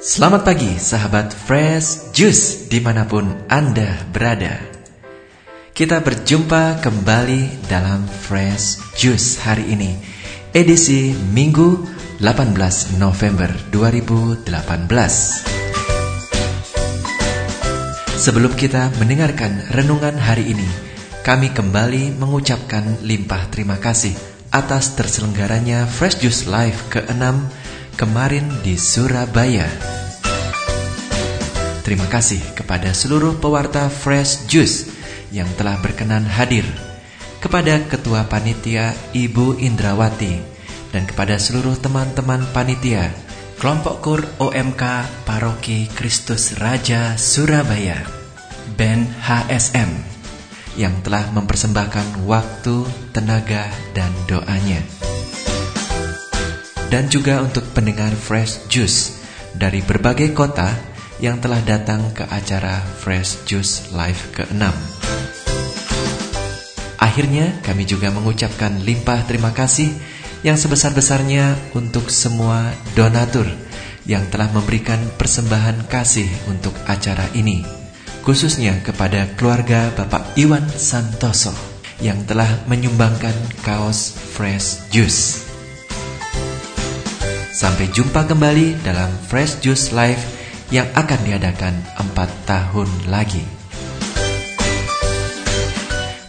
Selamat pagi sahabat Fresh Juice di mana pun Anda berada. Kita berjumpa kembali dalam Fresh Juice hari ini Edisi Minggu 18 November 2018 Sebelum kita mendengarkan renungan hari ini Kami kembali mengucapkan limpah terima kasih Atas terselenggaranya Fresh Juice Live ke-6 kemarin di Surabaya Terima kasih kepada seluruh pewarta Fresh Juice yang telah berkenan hadir, kepada Ketua Panitia Ibu Indrawati, dan kepada seluruh teman-teman panitia kelompok kur OMK Paroki Kristus Raja Surabaya, band HSM, yang telah mempersembahkan waktu, tenaga, dan doanya. Dan juga untuk pendengar Fresh Juice dari berbagai kota yang telah datang ke acara Fresh Juice Live ke-6. Akhirnya kami juga mengucapkan limpah terima kasih yang sebesar-besarnya untuk semua donatur yang telah memberikan persembahan kasih untuk acara ini, khususnya kepada keluarga Bapak Iwan Santoso yang telah menyumbangkan kaos Fresh Juice. Sampai jumpa kembali dalam Fresh Juice Live yang akan diadakan empat tahun lagi.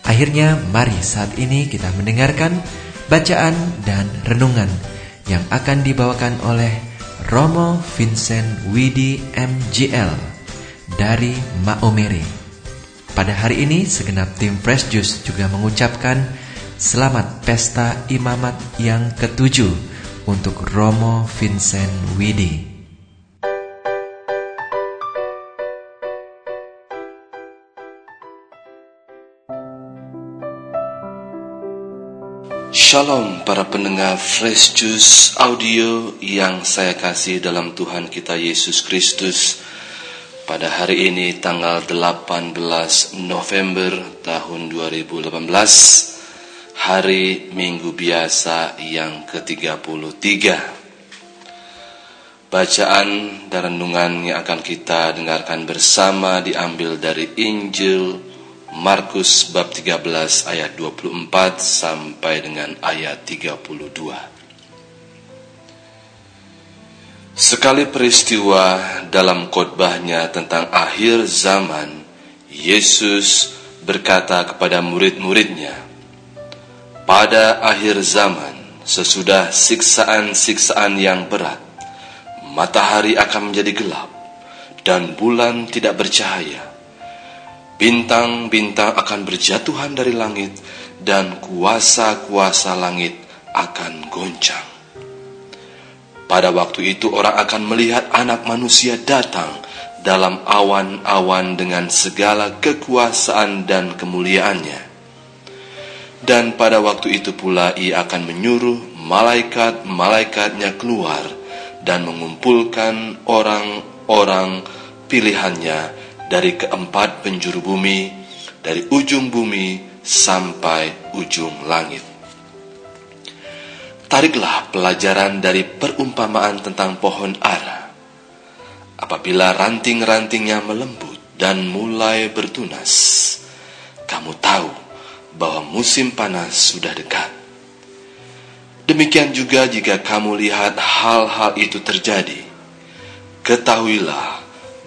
Akhirnya, mari saat ini kita mendengarkan bacaan dan renungan yang akan dibawakan oleh Romo Vincent Widi MGL dari Maomere. Pada hari ini, segenap tim Fresh Juice juga mengucapkan selamat pesta imamat yang ketujuh untuk Romo Vincent Widi. Shalom para pendengar Fresh Juice Audio yang saya kasih dalam Tuhan kita Yesus Kristus Pada hari ini tanggal 18 November tahun 2018 Hari Minggu Biasa yang ke-33 Bacaan dan renungan yang akan kita dengarkan bersama diambil dari Injil Markus bab 13 ayat 24 sampai dengan ayat 32. Sekali peristiwa dalam khotbahnya tentang akhir zaman, Yesus berkata kepada murid-muridnya, "Pada akhir zaman, sesudah siksaan-siksaan yang berat, matahari akan menjadi gelap dan bulan tidak bercahaya." Bintang-bintang akan berjatuhan dari langit dan kuasa-kuasa langit akan goncang. Pada waktu itu orang akan melihat anak manusia datang dalam awan-awan dengan segala kekuasaan dan kemuliaannya. Dan pada waktu itu pula ia akan menyuruh malaikat-malaikatnya keluar dan mengumpulkan orang-orang pilihannya dari keempat penjuru bumi, dari ujung bumi sampai ujung langit. Tariklah pelajaran dari perumpamaan tentang pohon ara. Apabila ranting-rantingnya melembut dan mulai bertunas, kamu tahu bahwa musim panas sudah dekat. Demikian juga jika kamu lihat hal-hal itu terjadi, ketahuilah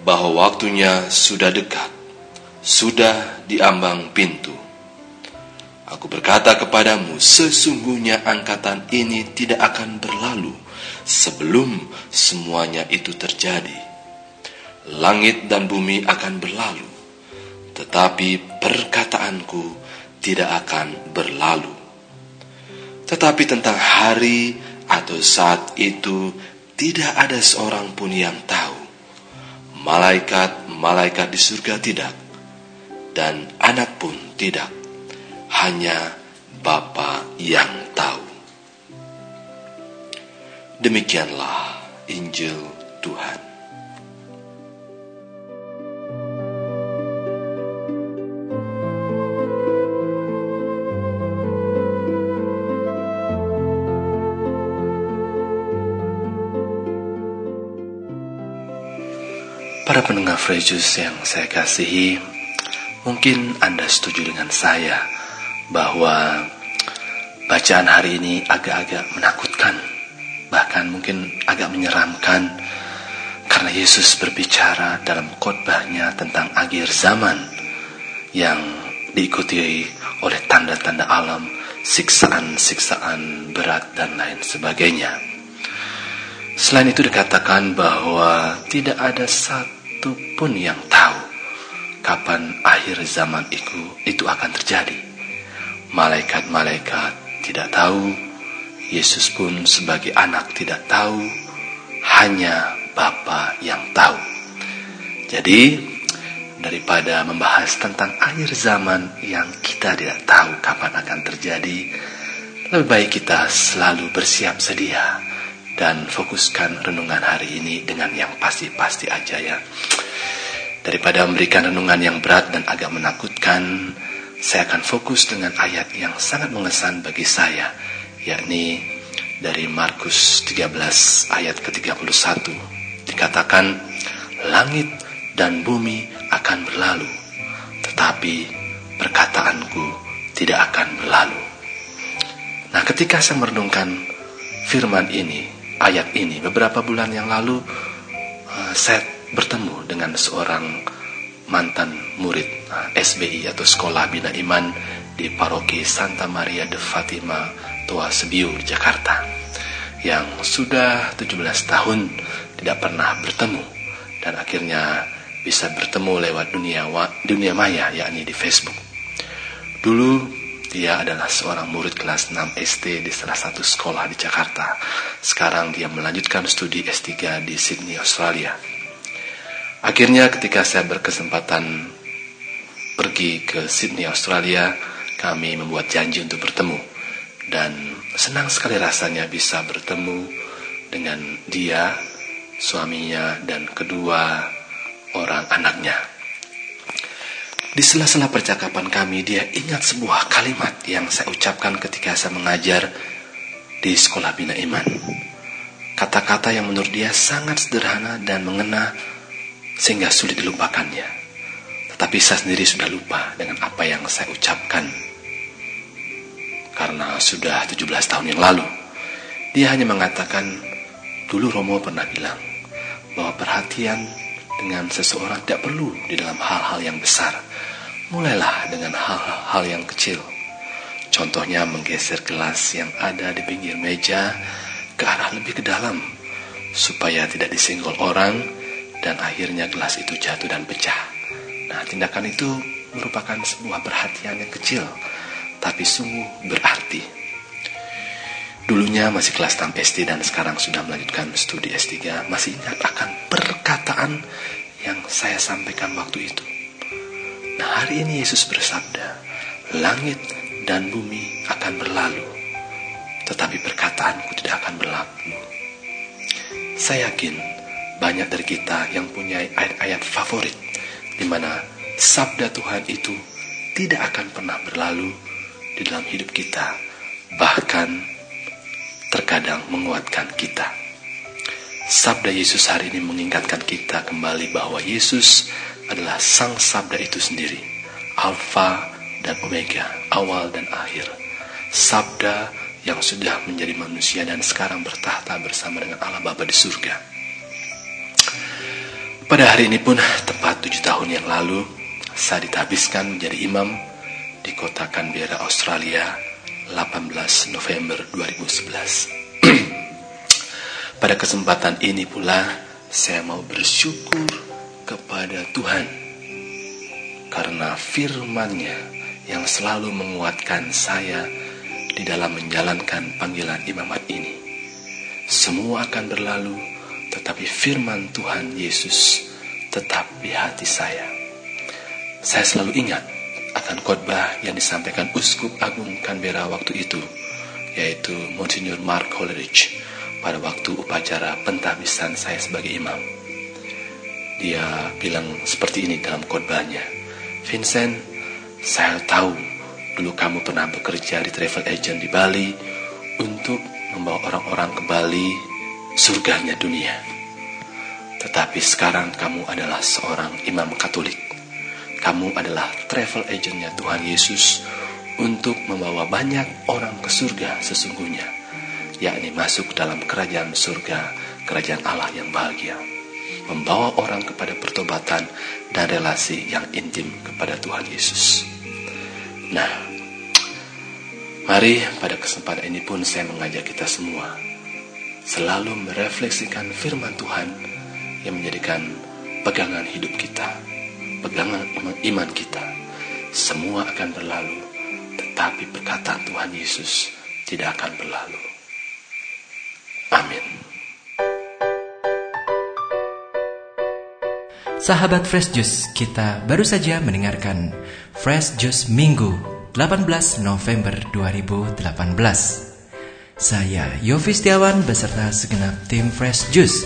bahwa waktunya sudah dekat, sudah diambang pintu. Aku berkata kepadamu, sesungguhnya angkatan ini tidak akan berlalu sebelum semuanya itu terjadi. Langit dan bumi akan berlalu, tetapi perkataanku tidak akan berlalu. Tetapi tentang hari atau saat itu tidak ada seorang pun yang tahu malaikat-malaikat di surga tidak, dan anak pun tidak, hanya Bapa yang tahu. Demikianlah Injil Tuhan. Pendengar Frejus yang saya kasihi, mungkin Anda setuju dengan saya bahwa bacaan hari ini agak-agak menakutkan, bahkan mungkin agak menyeramkan, karena Yesus berbicara dalam khotbahnya tentang akhir zaman yang diikuti oleh tanda-tanda alam, siksaan-siksaan berat dan lain sebagainya. Selain itu dikatakan bahwa tidak ada satu pun yang tahu kapan akhir zaman itu, itu akan terjadi. Malaikat-malaikat tidak tahu, Yesus pun sebagai anak tidak tahu, hanya Bapa yang tahu. Jadi, daripada membahas tentang akhir zaman yang kita tidak tahu kapan akan terjadi, lebih baik kita selalu bersiap sedia dan fokuskan renungan hari ini dengan yang pasti-pasti aja ya. Daripada memberikan renungan yang berat dan agak menakutkan, saya akan fokus dengan ayat yang sangat mengesan bagi saya, yakni dari Markus 13 ayat ke-31. Dikatakan, langit dan bumi akan berlalu, tetapi perkataanku tidak akan berlalu. Nah, ketika saya merenungkan firman ini, ayat ini. Beberapa bulan yang lalu saya bertemu dengan seorang mantan murid eh, SBI atau Sekolah Bina Iman di Paroki Santa Maria de Fatima Tua Sebiu Jakarta yang sudah 17 tahun tidak pernah bertemu dan akhirnya bisa bertemu lewat dunia dunia maya yakni di Facebook. Dulu dia adalah seorang murid kelas 6 SD di salah satu sekolah di Jakarta. Sekarang dia melanjutkan studi S3 di Sydney, Australia. Akhirnya ketika saya berkesempatan pergi ke Sydney, Australia, kami membuat janji untuk bertemu. Dan senang sekali rasanya bisa bertemu dengan dia, suaminya, dan kedua orang anaknya. Di sela-sela percakapan kami, dia ingat sebuah kalimat yang saya ucapkan ketika saya mengajar di sekolah bina iman. Kata-kata yang menurut dia sangat sederhana dan mengena sehingga sulit dilupakannya. Tetapi saya sendiri sudah lupa dengan apa yang saya ucapkan. Karena sudah 17 tahun yang lalu. Dia hanya mengatakan, dulu Romo pernah bilang bahwa perhatian dengan seseorang tidak perlu di dalam hal-hal yang besar Mulailah dengan hal-hal yang kecil. Contohnya menggeser gelas yang ada di pinggir meja ke arah lebih ke dalam supaya tidak disenggol orang dan akhirnya gelas itu jatuh dan pecah. Nah, tindakan itu merupakan sebuah perhatian yang kecil tapi sungguh berarti. Dulunya masih kelas 6 SD dan sekarang sudah melanjutkan studi S3 masih ingat akan perkataan yang saya sampaikan waktu itu. Nah hari ini Yesus bersabda, langit dan bumi akan berlalu, tetapi perkataanku tidak akan berlaku. Saya yakin banyak dari kita yang punya ayat-ayat favorit di mana sabda Tuhan itu tidak akan pernah berlalu di dalam hidup kita, bahkan terkadang menguatkan kita. Sabda Yesus hari ini mengingatkan kita kembali bahwa Yesus adalah sang sabda itu sendiri. Alfa dan Omega, awal dan akhir. Sabda yang sudah menjadi manusia dan sekarang bertahta bersama dengan Allah Bapa di surga. Pada hari ini pun, tepat tujuh tahun yang lalu, saya ditabiskan menjadi imam di kota Canberra, Australia, 18 November 2011. Pada kesempatan ini pula, saya mau bersyukur kepada Tuhan karena firman-Nya yang selalu menguatkan saya di dalam menjalankan panggilan imamat ini. Semua akan berlalu, tetapi firman Tuhan Yesus tetap di hati saya. Saya selalu ingat akan khotbah yang disampaikan Uskup Agung Canberra waktu itu, yaitu Monsignor Mark Coleridge pada waktu upacara pentahbisan saya sebagai imam. Dia bilang seperti ini dalam khotbahnya. Vincent, saya tahu dulu kamu pernah bekerja di travel agent di Bali untuk membawa orang-orang ke Bali, surganya dunia. Tetapi sekarang kamu adalah seorang imam Katolik. Kamu adalah travel agentnya Tuhan Yesus untuk membawa banyak orang ke surga sesungguhnya, yakni masuk dalam kerajaan surga, kerajaan Allah yang bahagia. Membawa orang kepada pertobatan dan relasi yang intim kepada Tuhan Yesus. Nah, mari pada kesempatan ini pun saya mengajak kita semua selalu merefleksikan firman Tuhan yang menjadikan pegangan hidup kita, pegangan iman, kita. Semua akan berlalu, tetapi perkataan Tuhan Yesus tidak akan berlalu. Amin. Sahabat Fresh Juice, kita baru saja mendengarkan Fresh Juice Minggu 18 November 2018. Saya Yofi Setiawan beserta segenap tim Fresh Juice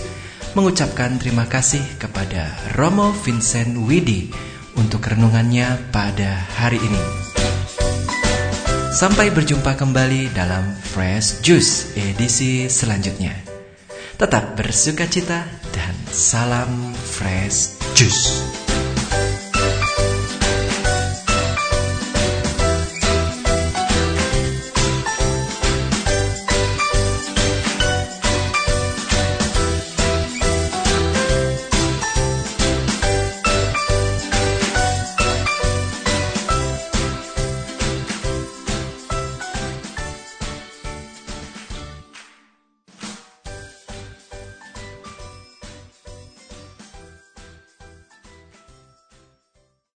mengucapkan terima kasih kepada Romo Vincent Widi untuk renungannya pada hari ini. Sampai berjumpa kembali dalam Fresh Juice edisi selanjutnya. Tetap bersuka cita dan salam Fresh Juice.